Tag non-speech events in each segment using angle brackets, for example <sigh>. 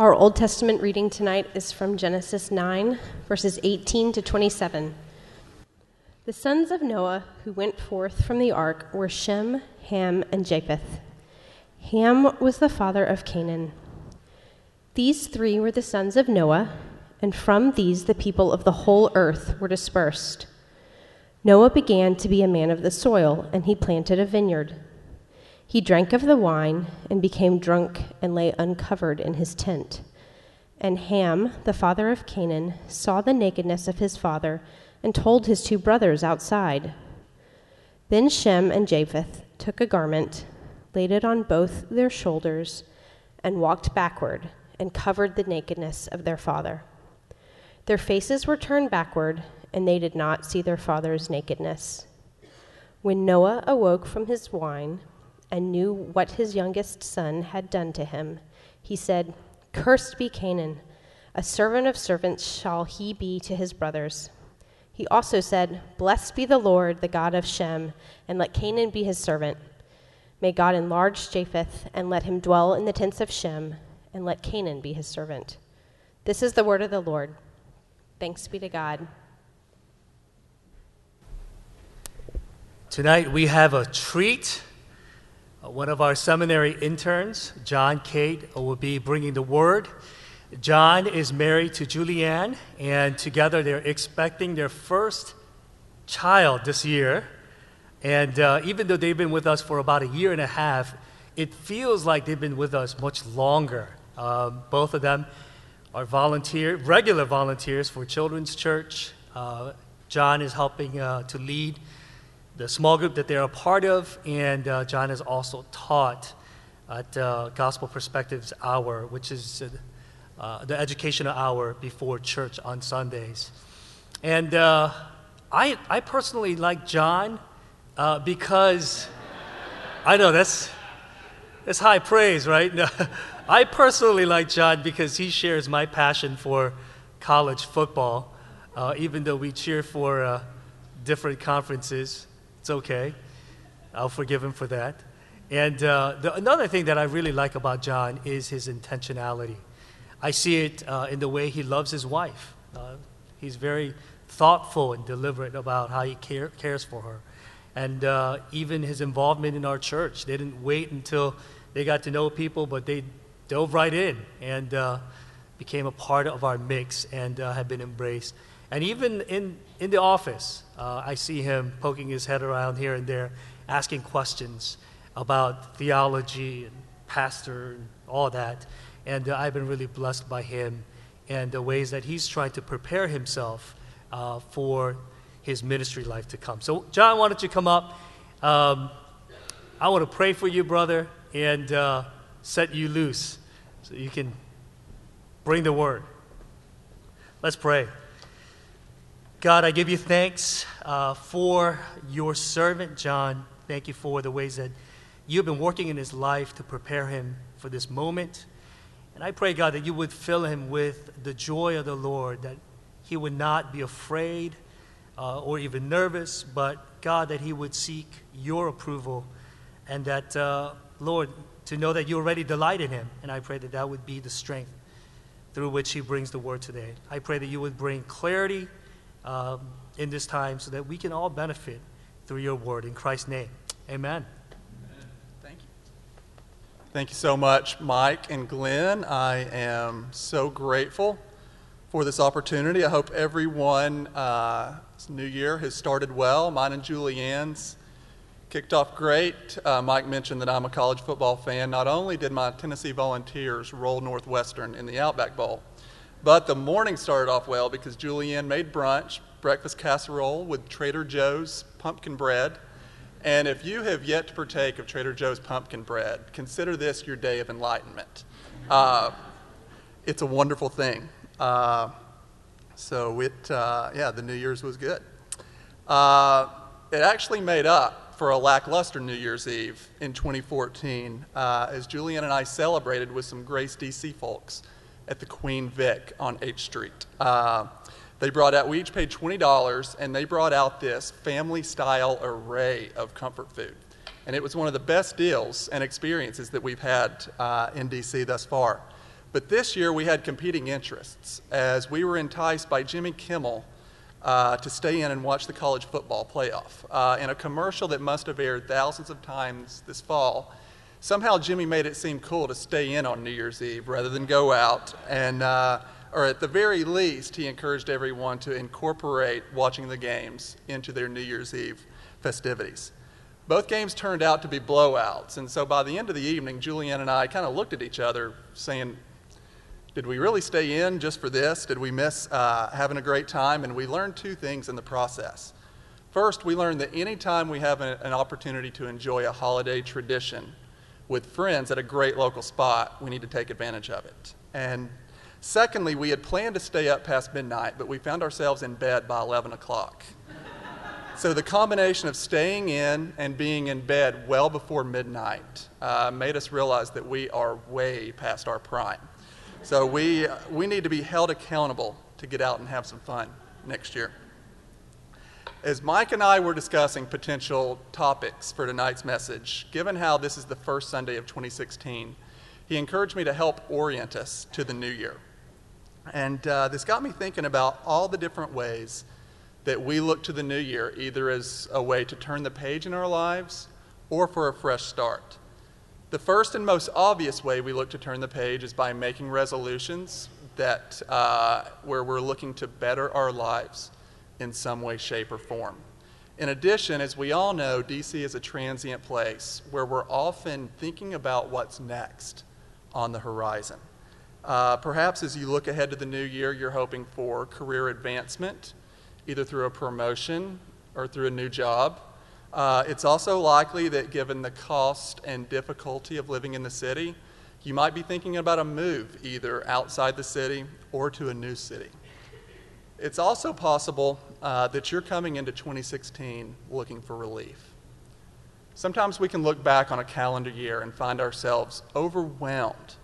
Our Old Testament reading tonight is from Genesis 9, verses 18 to 27. The sons of Noah who went forth from the ark were Shem, Ham, and Japheth. Ham was the father of Canaan. These three were the sons of Noah, and from these the people of the whole earth were dispersed. Noah began to be a man of the soil, and he planted a vineyard. He drank of the wine and became drunk and lay uncovered in his tent. And Ham, the father of Canaan, saw the nakedness of his father and told his two brothers outside. Then Shem and Japheth took a garment, laid it on both their shoulders, and walked backward and covered the nakedness of their father. Their faces were turned backward, and they did not see their father's nakedness. When Noah awoke from his wine and knew what his youngest son had done to him, he said, Cursed be Canaan, a servant of servants shall he be to his brothers. He also said, Blessed be the Lord, the God of Shem, and let Canaan be his servant. May God enlarge Japheth, and let him dwell in the tents of Shem, and let Canaan be his servant. This is the word of the Lord. Thanks be to God. Tonight we have a treat. Uh, one of our seminary interns, John Kate, will be bringing the word. John is married to Julianne, and together they're expecting their first child this year. And uh, even though they've been with us for about a year and a half, it feels like they've been with us much longer. Uh, both of them are volunteer, regular volunteers for Children's Church. Uh, John is helping uh, to lead the small group that they're a part of, and uh, John has also taught at uh, Gospel Perspectives Hour, which is uh, the educational hour before church on Sundays. And uh, I, I personally like John uh, because I know that's, that's high praise, right? <laughs> I personally like John because he shares my passion for college football, uh, even though we cheer for different conferences. It's okay. I'll forgive him for that. And uh, the, another thing that I really like about John is his intentionality. I see it uh, in the way he loves his wife. Uh, he's very thoughtful and deliberate about how he care, cares for her. And uh, even his involvement in our church, they didn't wait until they got to know people, but they dove right in and uh, became a part of our mix and uh, have been embraced. And even in, in the office, uh, I see him poking his head around here and there, asking questions about theology and pastor and all that. And uh, I've been really blessed by him and the ways that he's trying to prepare himself uh, for his ministry life to come. So, John, why don't you come up? Um, I want to pray for you, brother, and uh, set you loose so you can bring the word. Let's pray. God, I give you thanks uh, for your servant, John. Thank you for the ways that you've been working in his life to prepare him for this moment. And I pray, God, that you would fill him with the joy of the Lord, that he would not be afraid uh, or even nervous, but God, that he would seek your approval, and that, uh, Lord, to know that you already delight in him. And I pray that that would be the strength through which he brings the word today. I pray that you would bring clarity um, in this time so that we can all benefit through your word. In Christ's name, amen. Thank you Thank you so much, Mike and Glenn. I am so grateful for this opportunity. I hope everyone, uh, new year has started well. Mine and Julianne's kicked off great. Uh, Mike mentioned that I'm a college football fan. Not only did my Tennessee Volunteers roll Northwestern in the Outback Bowl, but the morning started off well because Julianne made brunch, breakfast casserole with Trader Joe's pumpkin bread and if you have yet to partake of Trader Joe's pumpkin bread, consider this your day of enlightenment. Uh, it's a wonderful thing. Uh, so it, uh, yeah, the New Year's was good. Uh, it actually made up for a lackluster New Year's Eve in 2014 uh, as Julianne and I celebrated with some Grace DC folks at the Queen Vic on H Street. Uh, they brought out, we each paid $20, and they brought out this family style array of comfort food. And it was one of the best deals and experiences that we've had uh, in DC thus far. But this year we had competing interests as we were enticed by Jimmy Kimmel uh, to stay in and watch the college football playoff. Uh, in a commercial that must have aired thousands of times this fall, somehow Jimmy made it seem cool to stay in on New Year's Eve rather than go out. And, uh, or at the very least, he encouraged everyone to incorporate watching the games into their New Year's Eve festivities. Both games turned out to be blowouts, and so by the end of the evening, Julianne and I kind of looked at each other saying, did we really stay in just for this? Did we miss uh, having a great time? And we learned two things in the process. First, we learned that anytime we have a, an opportunity to enjoy a holiday tradition with friends at a great local spot, we need to take advantage of it. And secondly, we had planned to stay up past midnight, but we found ourselves in bed by 11 o'clock. so the combination of staying in and being in bed well before midnight uh, made us realize that we are way past our prime. So we, we need to be held accountable to get out and have some fun next year. As Mike and I were discussing potential topics for tonight's message, given how this is the first Sunday of 2016, he encouraged me to help orient us to the new year. And uh, this got me thinking about all the different ways that we look to the new year, either as a way to turn the page in our lives or for a fresh start. The first and most obvious way we look to turn the page is by making resolutions that, uh, where we're looking to better our lives in some way, shape, or form. In addition, as we all know, DC is a transient place where we're often thinking about what's next on the horizon. Uh, perhaps as you look ahead to the new year, you're hoping for career advancement, either through a promotion or through a new job. Uh, it's also likely that given the cost and difficulty of living in the city, you might be thinking about a move either outside the city or to a new city. It's also possible uh, that you're coming into 2016 looking for relief. Sometimes we can look back on a calendar year and find ourselves overwhelmed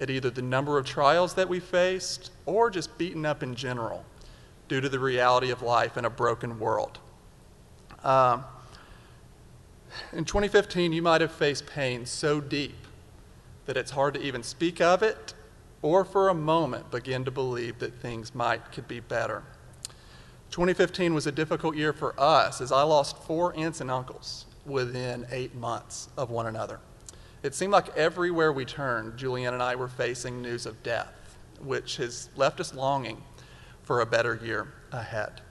at either the number of trials that we faced or just beaten up in general due to the reality of life in a broken world. Um, in 2015, you might have faced pain so deep that it's hard to even speak of it or for a moment begin to believe that things might could be better. 2015 was a difficult year for us as I lost four aunts and uncles within eight months of one another. It seemed like everywhere we turned, Julianne and I were facing news of death, which has left us longing for a better year ahead.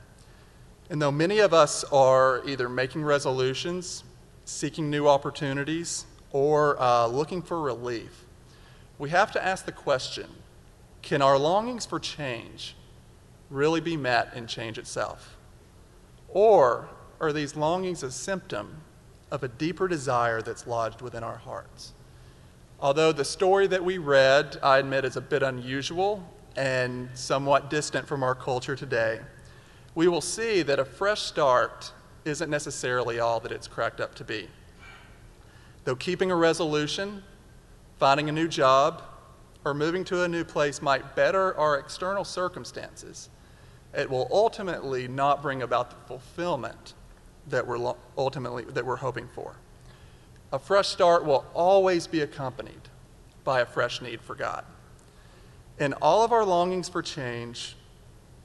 And though many of us are either making resolutions seeking new opportunities, or uh, looking for relief, we have to ask the question can our longings for change really be met in change itself? Or are these longings a symptom of a deeper desire that's lodged within our hearts? Although the story that we read, I admit, is a bit unusual and somewhat distant from our culture today, we will see that a fresh start isn't necessarily all that it's cracked up to be. Though keeping a resolution, finding a new job, or moving to a new place might better our external circumstances, it will ultimately not bring about the fulfillment that we're ultimately that we're hoping for. A fresh start will always be accompanied by a fresh need for God. In all of our longings for change,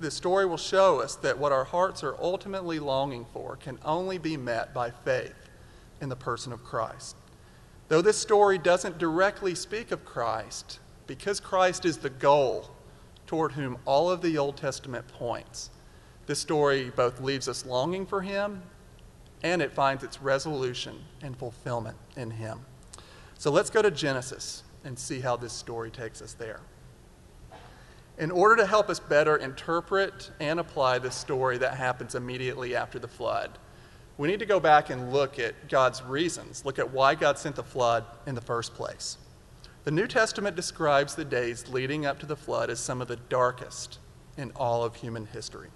this story will show us that what our hearts are ultimately longing for can only be met by faith in the person of Christ. Though this story doesn't directly speak of Christ, because Christ is the goal toward whom all of the Old Testament points, this story both leaves us longing for him and it finds its resolution and fulfillment in him. So let's go to Genesis and see how this story takes us there. In order to help us better interpret and apply this story that happens immediately after the flood, we need to go back and look at God's reasons, look at why God sent the flood in the first place. The New Testament describes the days leading up to the flood as some of the darkest in all of human history.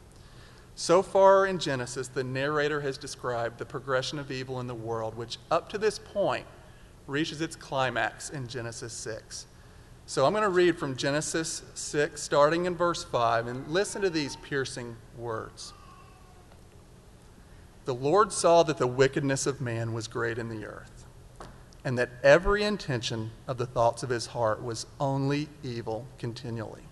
So far in Genesis, the narrator has described the progression of evil in the world, which up to this point reaches its climax in Genesis 6. So I'm going to read from Genesis 6, starting in verse 5, and listen to these piercing words. The Lord saw that the wickedness of man was great in the earth, and that every intention of the thoughts of his heart was only evil continually.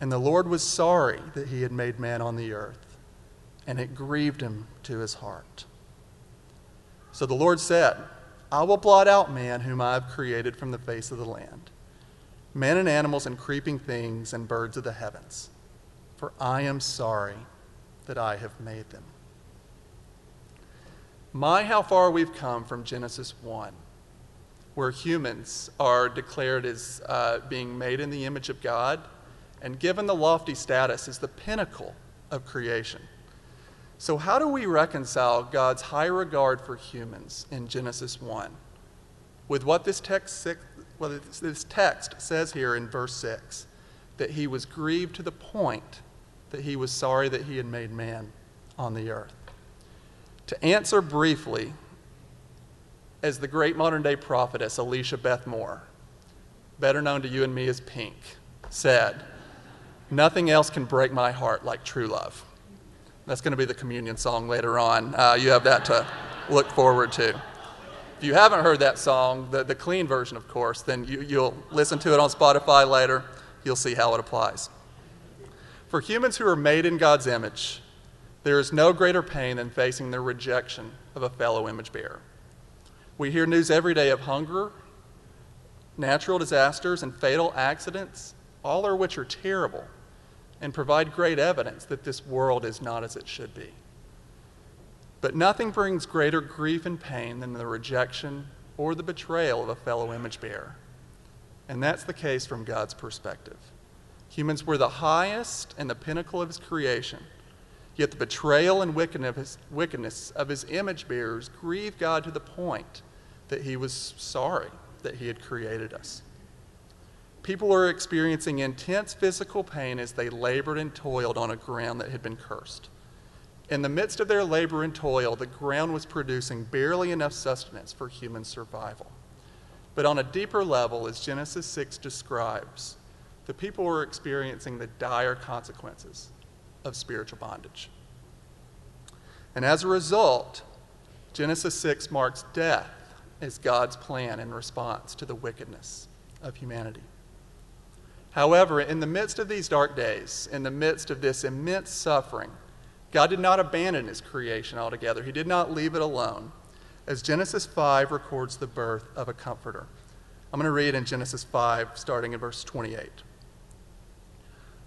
And the Lord was sorry that he had made man on the earth, and it grieved him to his heart. So the Lord said, I will blot out man whom I have created from the face of the land, men and animals and creeping things and birds of the heavens, for I am sorry that I have made them. My, how far we've come from Genesis 1, where humans are declared as uh, being made in the image of God and given the lofty status as the pinnacle of creation. So, how do we reconcile God's high regard for humans in Genesis 1 with what this text, well, this text says here in verse 6 that he was grieved to the point that he was sorry that he had made man on the earth? To answer briefly, as the great modern day prophetess Alecia Beth Moore, better known to you and me as Pink, said, Nothing else can break my heart like true love. That's going to be the communion song later on. Uh, you have that to look forward to. If you haven't heard that song, the, the clean version, of course, then you, you'll listen to it on Spotify later. You'll see how it applies. For humans who are made in God's image, there is no greater pain than facing the rejection of a fellow image bearer. We hear news every day of hunger, natural disasters, and fatal accidents, all of which are terrible and provide great evidence that this world is not as it should be. But nothing brings greater grief and pain than the rejection or the betrayal of a fellow image bearer. And that's the case from God's perspective. Humans were the highest and the pinnacle of his creation Yet the betrayal and wickedness of his image bearers grieved God to the point that he was sorry that he had created us. People were experiencing intense physical pain as they labored and toiled on a ground that had been cursed. In the midst of their labor and toil, the ground was producing barely enough sustenance for human survival. But on a deeper level, as Genesis 6 describes, the people were experiencing the dire consequences of spiritual bondage. And as a result, Genesis 6 marks death as God's plan in response to the wickedness of humanity. However, in the midst of these dark days, in the midst of this immense suffering, God did not abandon his creation altogether. He did not leave it alone, as Genesis 5 records the birth of a comforter. I'm going to read in Genesis 5, starting in verse 28.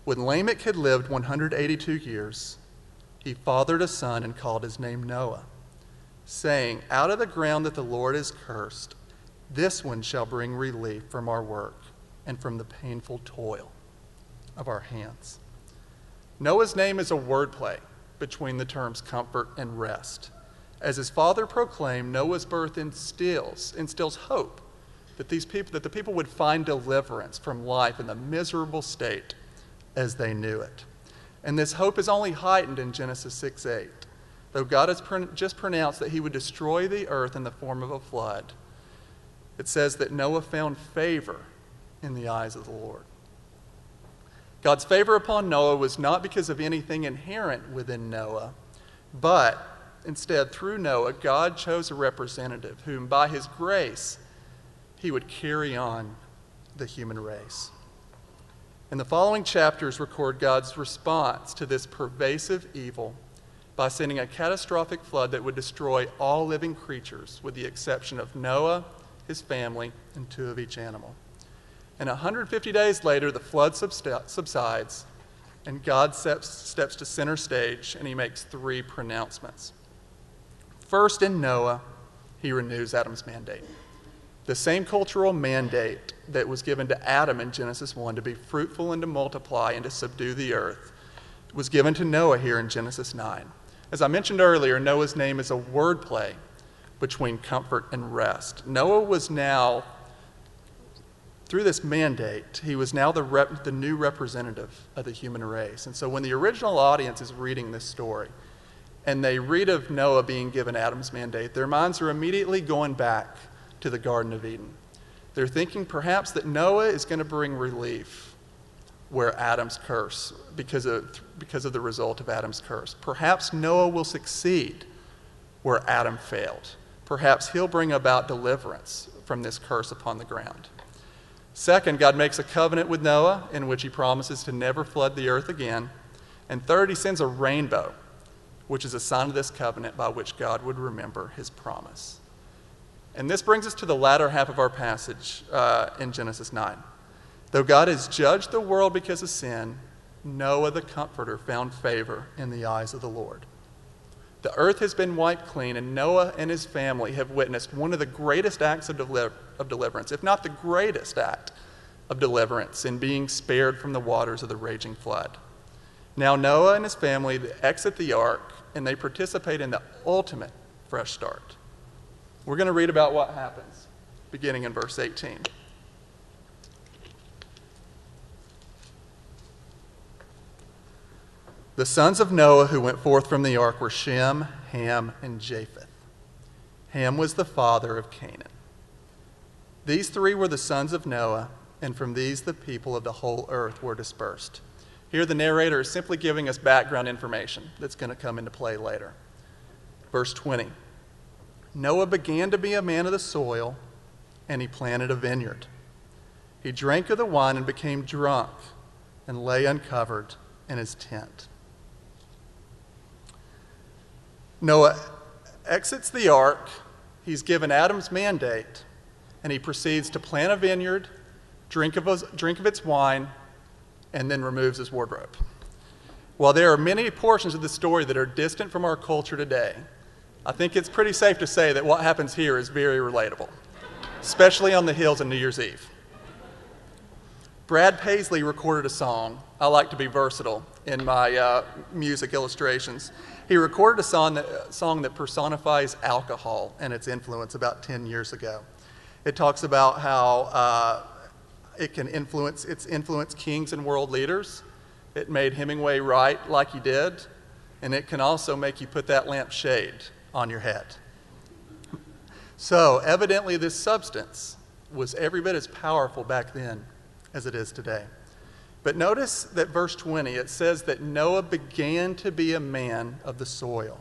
When Lamech had lived 182 years, he fathered a son and called his name Noah, saying, Out of the ground that the Lord has cursed, this one shall bring relief from our work and from the painful toil of our hands. Noah's name is a wordplay between the terms comfort and rest. As his father proclaimed, Noah's birth instills, instills hope that, these people, that the people would find deliverance from life in the miserable state as they knew it. And this hope is only heightened in Genesis 6 8. Though God has just pronounced that he would destroy the earth in the form of a flood, it says that Noah found favor in the eyes of the Lord. God's favor upon Noah was not because of anything inherent within Noah, but instead, through Noah, God chose a representative whom, by his grace, he would carry on the human race. And the following chapters record God's response to this pervasive evil by sending a catastrophic flood that would destroy all living creatures, with the exception of Noah, his family, and two of each animal. And 150 days later, the flood subsides, and God steps, to center stage, and he makes three pronouncements. First, in Noah, he renews Adam's mandate. The same cultural mandate that was given to Adam in Genesis 1 to be fruitful and to multiply and to subdue the earth was given to Noah here in Genesis 9. As I mentioned earlier, Noah's name is a wordplay between comfort and rest. Noah was now, through this mandate, he was now the, rep, the new representative of the human race. And so when the original audience is reading this story and they read of Noah being given Adam's mandate, their minds are immediately going back to the Garden of Eden. They're thinking perhaps that Noah is going to bring relief where Adam's curse, because of, because of the result of Adam's curse. Perhaps Noah will succeed where Adam failed. perhaps he'll bring about deliverance from this curse upon the ground. Second, God makes a covenant with Noah in which he promises to never flood the earth again. And third, he sends a rainbow, which is a sign of this covenant by which God would remember his promise. And this brings us to the latter half of our passage uh, in Genesis 9. Though God has judged the world because of sin, Noah the Comforter found favor in the eyes of the Lord. The earth has been wiped clean, and Noah and his family have witnessed one of the greatest acts of, deliver- of deliverance, if not the greatest act of deliverance, in being spared from the waters of the raging flood. Now, Noah and his family exit the ark, and they participate in the ultimate fresh start. We're going to read about what happens, beginning in verse 18. The sons of Noah who went forth from the ark were Shem, Ham, and Japheth. Ham was the father of Canaan. These three were the sons of Noah, and from these the people of the whole earth were dispersed. Here, the narrator is simply giving us background information that's going to come into play later. Verse 20 Noah began to be a man of the soil, and he planted a vineyard. He drank of the wine and became drunk, and lay uncovered in his tent. Noah exits the ark. He's given Adam's mandate, and he proceeds to plant a vineyard, drink of, his, drink of its wine, and then removes his wardrobe. While there are many portions of the story that are distant from our culture today, I think it's pretty safe to say that what happens here is very relatable, especially on the hills on New Year's Eve. Brad Paisley recorded a song. I like to be versatile in my uh, music illustrations. He recorded a song that, a song that personifies alcohol and its influence about 10 years ago. It talks about how uh, it can influence, it's influenced kings and world leaders. It made Hemingway write like he did, and it can also make you put that lamp shade on your head. So, evidently, this substance was every bit as powerful back then as it is today. But notice that verse 20, it says that Noah began to be a man of the soil.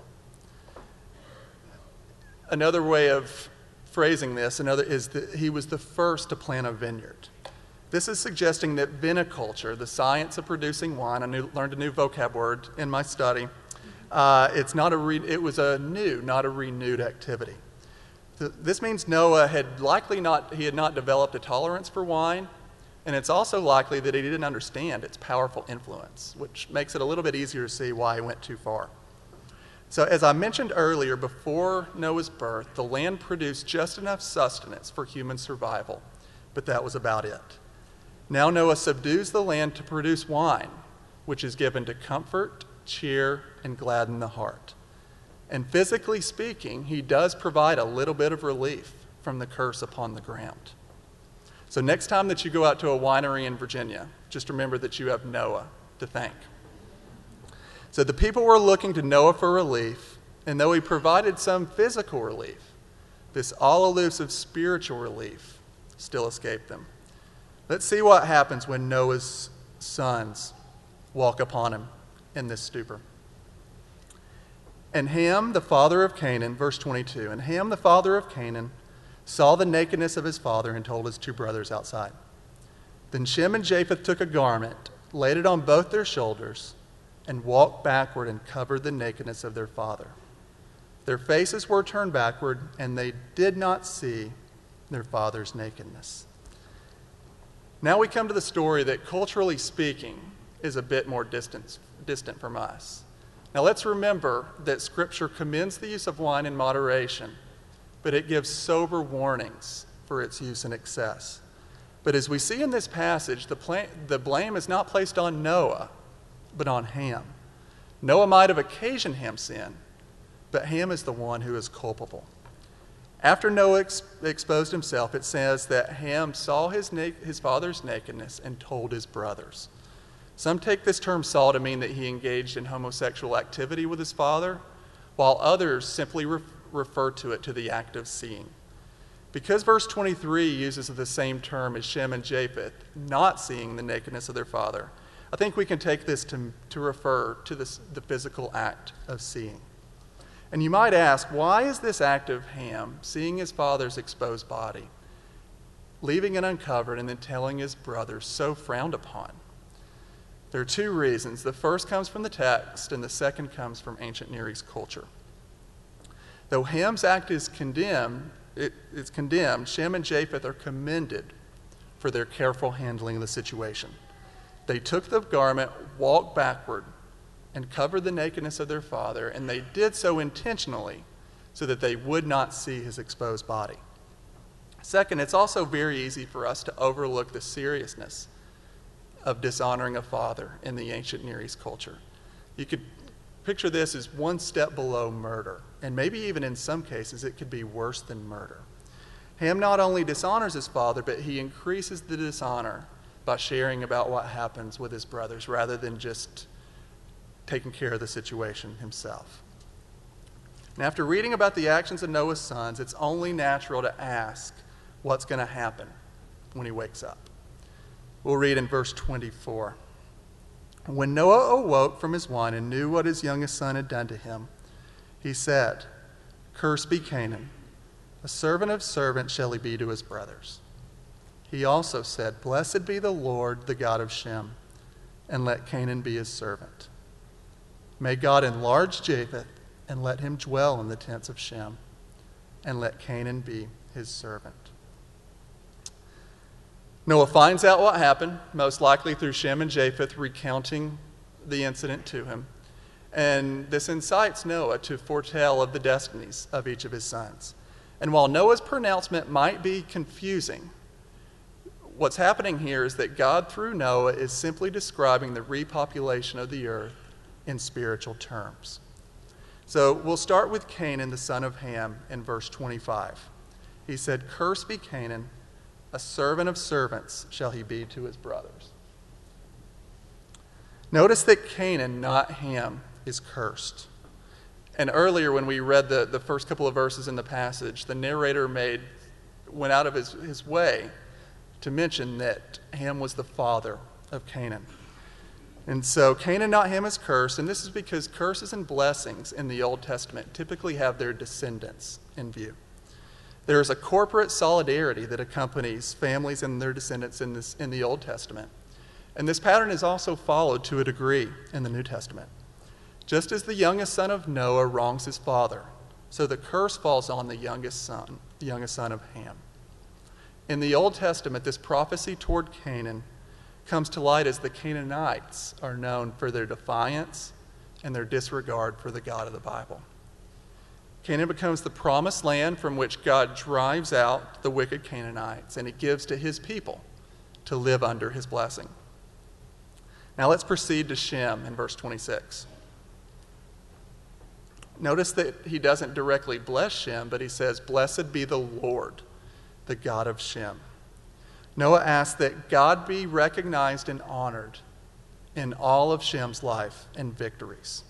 Another way of phrasing this another, is that he was the first to plant a vineyard. This is suggesting that viniculture, the science of producing wine, I learned a new vocab word in my study. Uh, it's not a re, it was a new, not a renewed activity. This means Noah had likely not, he had not developed a tolerance for wine, and it's also likely that he didn't understand its powerful influence, which makes it a little bit easier to see why he went too far. So, as I mentioned earlier, before Noah's birth, the land produced just enough sustenance for human survival, but that was about it. Now, Noah subdues the land to produce wine, which is given to comfort, cheer, and gladden the heart. And physically speaking, he does provide a little bit of relief from the curse upon the ground. So, next time that you go out to a winery in Virginia, just remember that you have Noah to thank. So, the people were looking to Noah for relief, and though he provided some physical relief, this all elusive spiritual relief still escaped them. Let's see what happens when Noah's sons walk upon him in this stupor. And Ham, the father of Canaan, verse 22, and Ham, the father of Canaan, saw the nakedness of his father, and told his two brothers outside. Then Shem and Japheth took a garment, laid it on both their shoulders, and walked backward and covered the nakedness of their father. Their faces were turned backward, and they did not see their father's nakedness. Now we come to the story that, culturally speaking, is a bit more distant, distant from us. Now let's remember that Scripture commends the use of wine in moderation but it gives sober warnings for its use in excess. But as we see in this passage, the, pl- the blame is not placed on Noah, but on Ham. Noah might have occasioned Ham's sin, but Ham is the one who is culpable. After Noah ex- exposed himself, it says that Ham saw his, na- his father's nakedness and told his brothers. Some take this term saw to mean that he engaged in homosexual activity with his father, while others simply refer refer to it to the act of seeing. Because verse 23 uses the same term as Shem and Japheth, not seeing the nakedness of their father, I think we can take this to, to refer to this, the physical act of seeing. And you might ask, why is this act of Ham, seeing his father's exposed body, leaving it uncovered, and then telling his brothers, so frowned upon? There are two reasons. The first comes from the text, and the second comes from ancient Near East culture. Though Ham's act is condemned, it, it's condemned, Shem and Japheth are commended for their careful handling of the situation. They took the garment, walked backward, and covered the nakedness of their father, and they did so intentionally so that they would not see his exposed body. Second, it's also very easy for us to overlook the seriousness of dishonoring a father in the ancient Near East culture. You could picture this as one step below murder, and maybe even in some cases it could be worse than murder. Ham not only dishonors his father, but he increases the dishonor by sharing about what happens with his brothers rather than just taking care of the situation himself. And after reading about the actions of Noah's sons, it's only natural to ask what's going to happen when he wakes up. We'll read in verse 24. When Noah awoke from his wine and knew what his youngest son had done to him, he said, Cursed be Canaan. A servant of servants shall he be to his brothers. He also said, Blessed be the Lord, the God of Shem, and let Canaan be his servant. May God enlarge Japheth, and let him dwell in the tents of Shem, and let Canaan be his servant. Noah finds out what happened, most likely through Shem and Japheth recounting the incident to him. And this incites Noah to foretell of the destinies of each of his sons. And while Noah's pronouncement might be confusing, what's happening here is that God, through Noah, is simply describing the repopulation of the earth in spiritual terms. So we'll start with Canaan, the son of Ham, in verse 25. He said, Cursed be Canaan, a servant of servants shall he be to his brothers. Notice that Canaan, not Ham, is cursed. And earlier, when we read the, the first couple of verses in the passage, the narrator made, went out of his, his way to mention that Ham was the father of Canaan. And so Canaan, not Ham, is cursed, and this is because curses and blessings in the Old Testament typically have their descendants in view. There is a corporate solidarity that accompanies families and their descendants in, this, in the Old Testament. And this pattern is also followed to a degree in the New Testament. Just as the youngest son of Noah wrongs his father, so the curse falls on the youngest son, the youngest son of Ham. In the Old Testament, this prophecy toward Canaan comes to light as the Canaanites are known for their defiance and their disregard for the God of the Bible. Canaan becomes the promised land from which God drives out the wicked Canaanites and he gives to his people to live under his blessing. Now let's proceed to Shem in verse 26. Notice that he doesn't directly bless Shem, but he says, Blessed be the Lord, the God of Shem. Noah asks that God be recognized and honored in all of Shem's life and victories.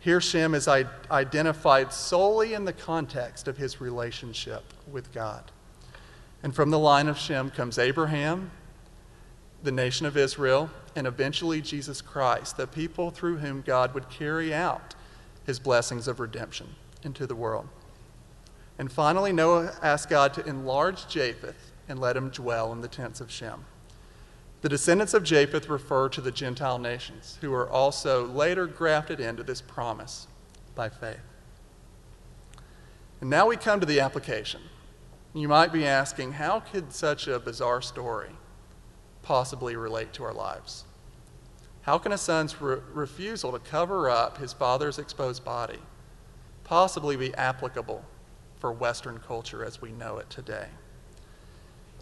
Here, Shem is identified solely in the context of his relationship with God. And from the line of Shem comes Abraham, the nation of Israel, and eventually Jesus Christ, the people through whom God would carry out his blessings of redemption into the world. And finally, Noah asked God to enlarge Japheth and let him dwell in the tents of Shem. The descendants of Japheth refer to the Gentile nations, who are also later grafted into this promise by faith. And now we come to the application. You might be asking, how could such a bizarre story possibly relate to our lives? How can a son's re- refusal to cover up his father's exposed body possibly be applicable for Western culture as we know it today?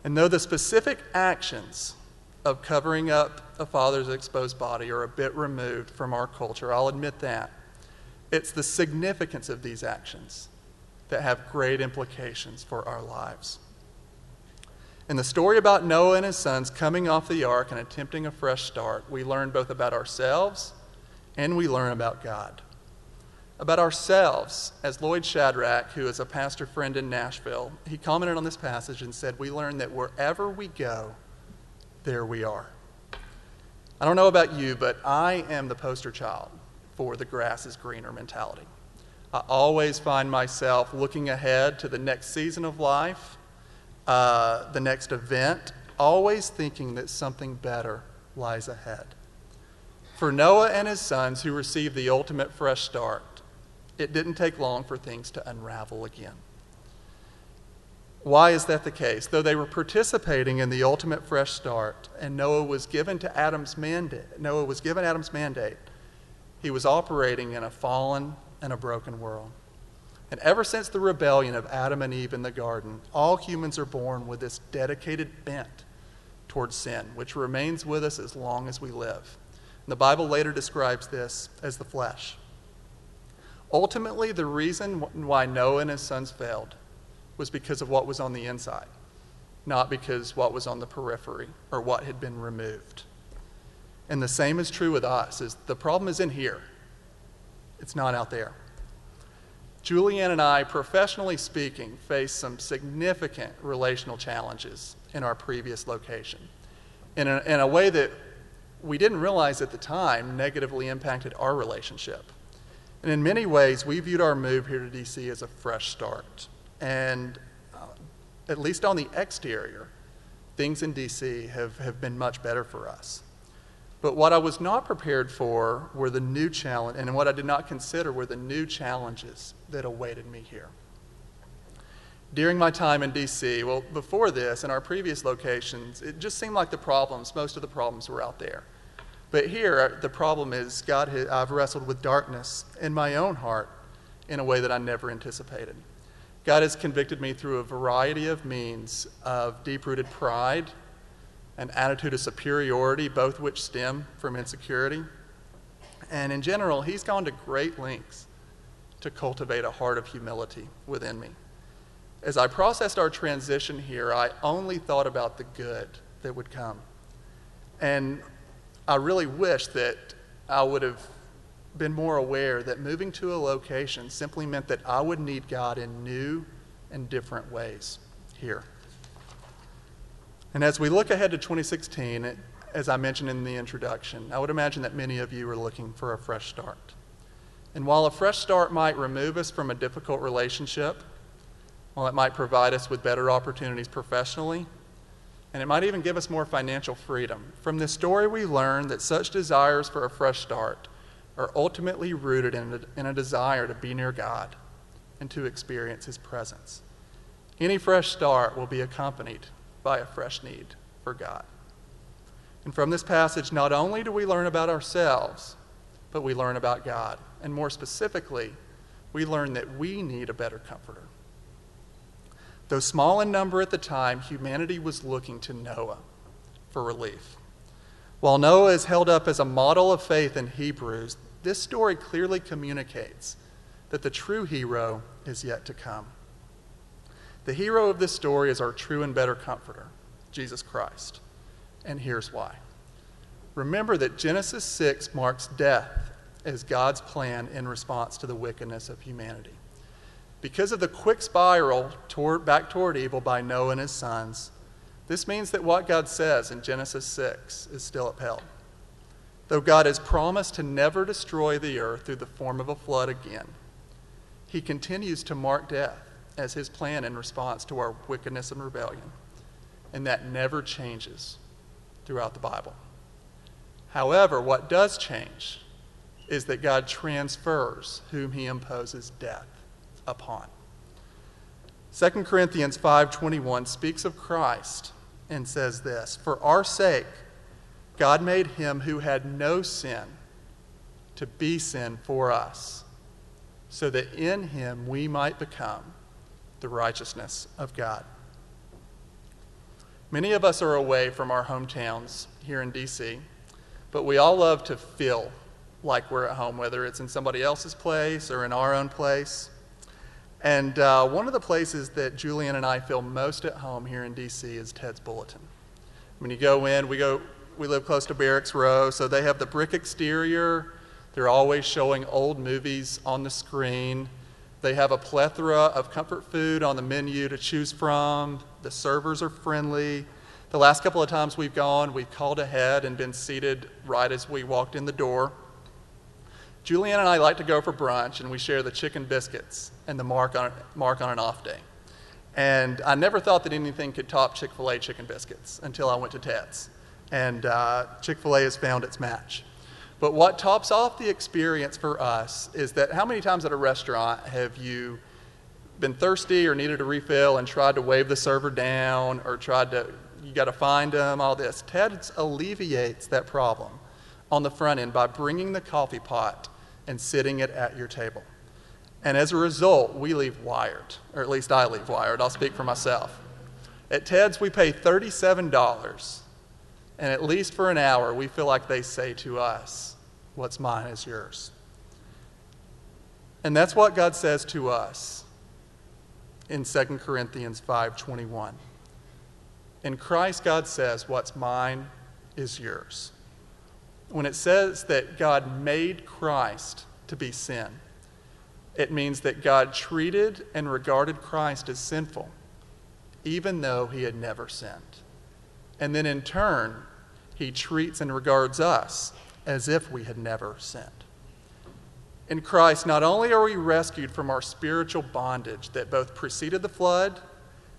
And though the specific actions of covering up a father's exposed body are a bit removed from our culture, I'll admit that, it's the significance of these actions that have great implications for our lives. In the story about Noah and his sons coming off the ark and attempting a fresh start, we learn both about ourselves and we learn about God. About ourselves, as Lloyd Shadrach, who is a pastor friend in Nashville, he commented on this passage and said, We learn that wherever we go, there we are. I don't know about you, but I am the poster child for the grass is greener mentality. I always find myself looking ahead to the next season of life, uh, the next event, always thinking that something better lies ahead. For Noah and his sons, who received the ultimate fresh start, it didn't take long for things to unravel again. Why is that the case? Though they were participating in the ultimate fresh start, and Noah was given to Adam's mandate, Noah was given Adam's mandate, he was operating in a fallen and a broken world. And ever since the rebellion of Adam and Eve in the garden, all humans are born with this dedicated bent towards sin, which remains with us as long as we live. And the Bible later describes this as the flesh. Ultimately, the reason why Noah and his sons failed was because of what was on the inside, not because what was on the periphery or what had been removed. And the same is true with us. Is the problem is in here. It's not out there. Julianne and I, professionally speaking, faced some significant relational challenges in our previous location in a, in a way that we didn't realize at the time negatively impacted our relationship. And in many ways, we viewed our move here to DC as a fresh start. And uh, at least on the exterior, things in DC have, have been much better for us. But what I was not prepared for were the new challenge, and what I did not consider were the new challenges that awaited me here. During my time in DC, well, before this, in our previous locations, it just seemed like the problems, most of the problems were out there. But here, the problem is God, I've wrestled with darkness in my own heart in a way that I never anticipated. God has convicted me through a variety of means of deep rooted pride an attitude of superiority, both which stem from insecurity. And in general, he's gone to great lengths to cultivate a heart of humility within me. As I processed our transition here, I only thought about the good that would come. And I really wish that I would have been more aware that moving to a location simply meant that I would need God in new and different ways here. And as we look ahead to 2016, as I mentioned in the introduction, I would imagine that many of you are looking for a fresh start. And while a fresh start might remove us from a difficult relationship, while it might provide us with better opportunities professionally, and it might even give us more financial freedom, from this story we learn that such desires for a fresh start are ultimately rooted in a, in a desire to be near God and to experience His presence. Any fresh start will be accompanied by a fresh need for God. And from this passage, not only do we learn about ourselves, but we learn about God. And more specifically, we learn that we need a better comforter. Though small in number at the time, humanity was looking to Noah for relief. While Noah is held up as a model of faith in Hebrews, this story clearly communicates that the true hero is yet to come. The hero of this story is our true and better comforter, Jesus Christ. And here's why. Remember that Genesis 6 marks death as God's plan in response to the wickedness of humanity. Because of the quick spiral toward, back toward evil by Noah and his sons, this means that what God says in Genesis 6 is still upheld. Though God has promised to never destroy the earth through the form of a flood again, he continues to mark death as his plan in response to our wickedness and rebellion. And that never changes throughout the Bible. However, what does change is that God transfers whom he imposes death upon. 2 Corinthians 5:21 speaks of Christ and says this, "For our sake God made him who had no sin to be sin for us, so that in him we might become the righteousness of God. Many of us are away from our hometowns here in DC, but we all love to feel like we're at home, whether it's in somebody else's place or in our own place. And uh, one of the places that Julianne and I feel most at home here in DC is Ted's Bulletin. When you go in, we go, we live close to Barracks Row, so they have the brick exterior. They're always showing old movies on the screen. They have a plethora of comfort food on the menu to choose from. The servers are friendly. The last couple of times we've gone, we've called ahead and been seated right as we walked in the door. Julianne and I like to go for brunch, and we share the chicken biscuits and the mark on, mark on an off day. And I never thought that anything could top Chick fil A chicken biscuits until I went to Ted's. And uh, Chick fil A has found its match. But what tops off the experience for us is that how many times at a restaurant have you been thirsty or needed a refill and tried to wave the server down or tried to, you got to find them, all this? Ted's alleviates that problem on the front end by bringing the coffee pot and sitting it at your table. And as a result, we leave wired, or at least I leave wired. I'll speak for myself. At Ted's, we pay $37, and at least for an hour, we feel like they say to us, What's mine is yours. And that's what God says to us in 2 Corinthians 5:21. In Christ God says, "What's mine is yours." When it says that God made Christ to be sin, it means that God treated and regarded Christ as sinful, even though he had never sinned. And then in turn, he treats and regards us as if we had never sinned. In Christ, not only are we rescued from our spiritual bondage that both preceded the flood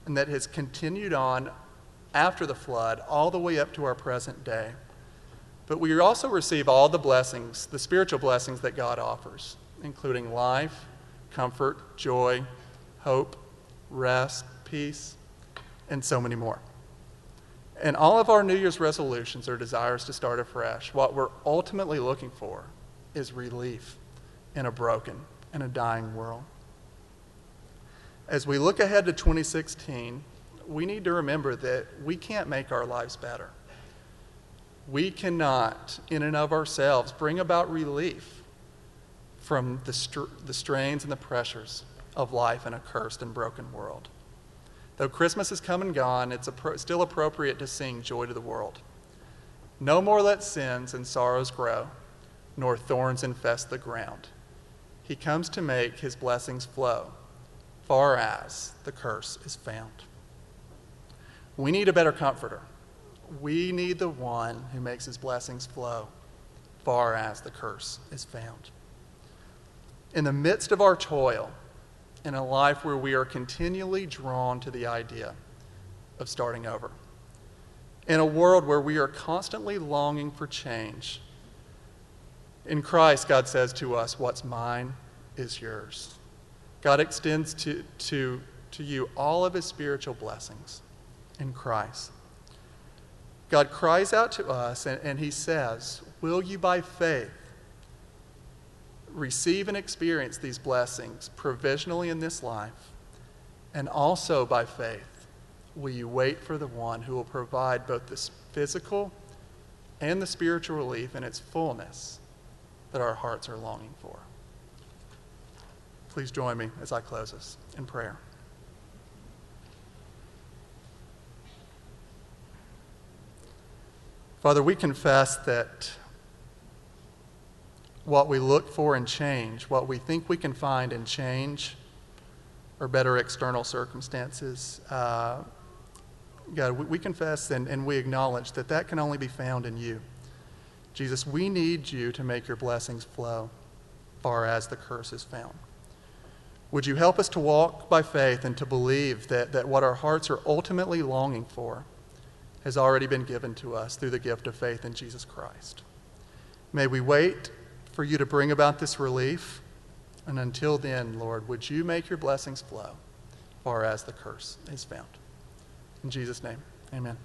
and that has continued on after the flood, all the way up to our present day, but we also receive all the blessings, the spiritual blessings that God offers, including life, comfort, joy, hope, rest, peace, and so many more. And all of our New Year's resolutions are desires to start afresh. What we're ultimately looking for is relief in a broken and a dying world. As we look ahead to 2016, we need to remember that we can't make our lives better. We cannot, in and of ourselves, bring about relief from the, str- the strains and the pressures of life in a cursed and broken world. Though Christmas has come and gone, it's appro- still appropriate to sing Joy to the World. No more let sins and sorrows grow, nor thorns infest the ground. He comes to make his blessings flow, far as the curse is found. We need a better comforter. We need the one who makes his blessings flow, far as the curse is found. In the midst of our toil, in a life where we are continually drawn to the idea of starting over. In a world where we are constantly longing for change. In Christ, God says to us, What's mine is yours. God extends to, to, to you all of his spiritual blessings in Christ. God cries out to us and, and he says, Will you by faith receive and experience these blessings provisionally in this life, and also by faith, will you wait for the one who will provide both the physical and the spiritual relief in its fullness that our hearts are longing for? Please join me as I close us in prayer. Father, we confess that what we look for in change, what we think we can find in change, or better external circumstances. Uh, God, we, we confess and, and we acknowledge that that can only be found in you. Jesus, we need you to make your blessings flow far as the curse is found. Would you help us to walk by faith and to believe that, that what our hearts are ultimately longing for has already been given to us through the gift of faith in Jesus Christ? May we wait for you to bring about this relief. And until then, Lord, would you make your blessings flow far as the curse is found? In Jesus' name, amen.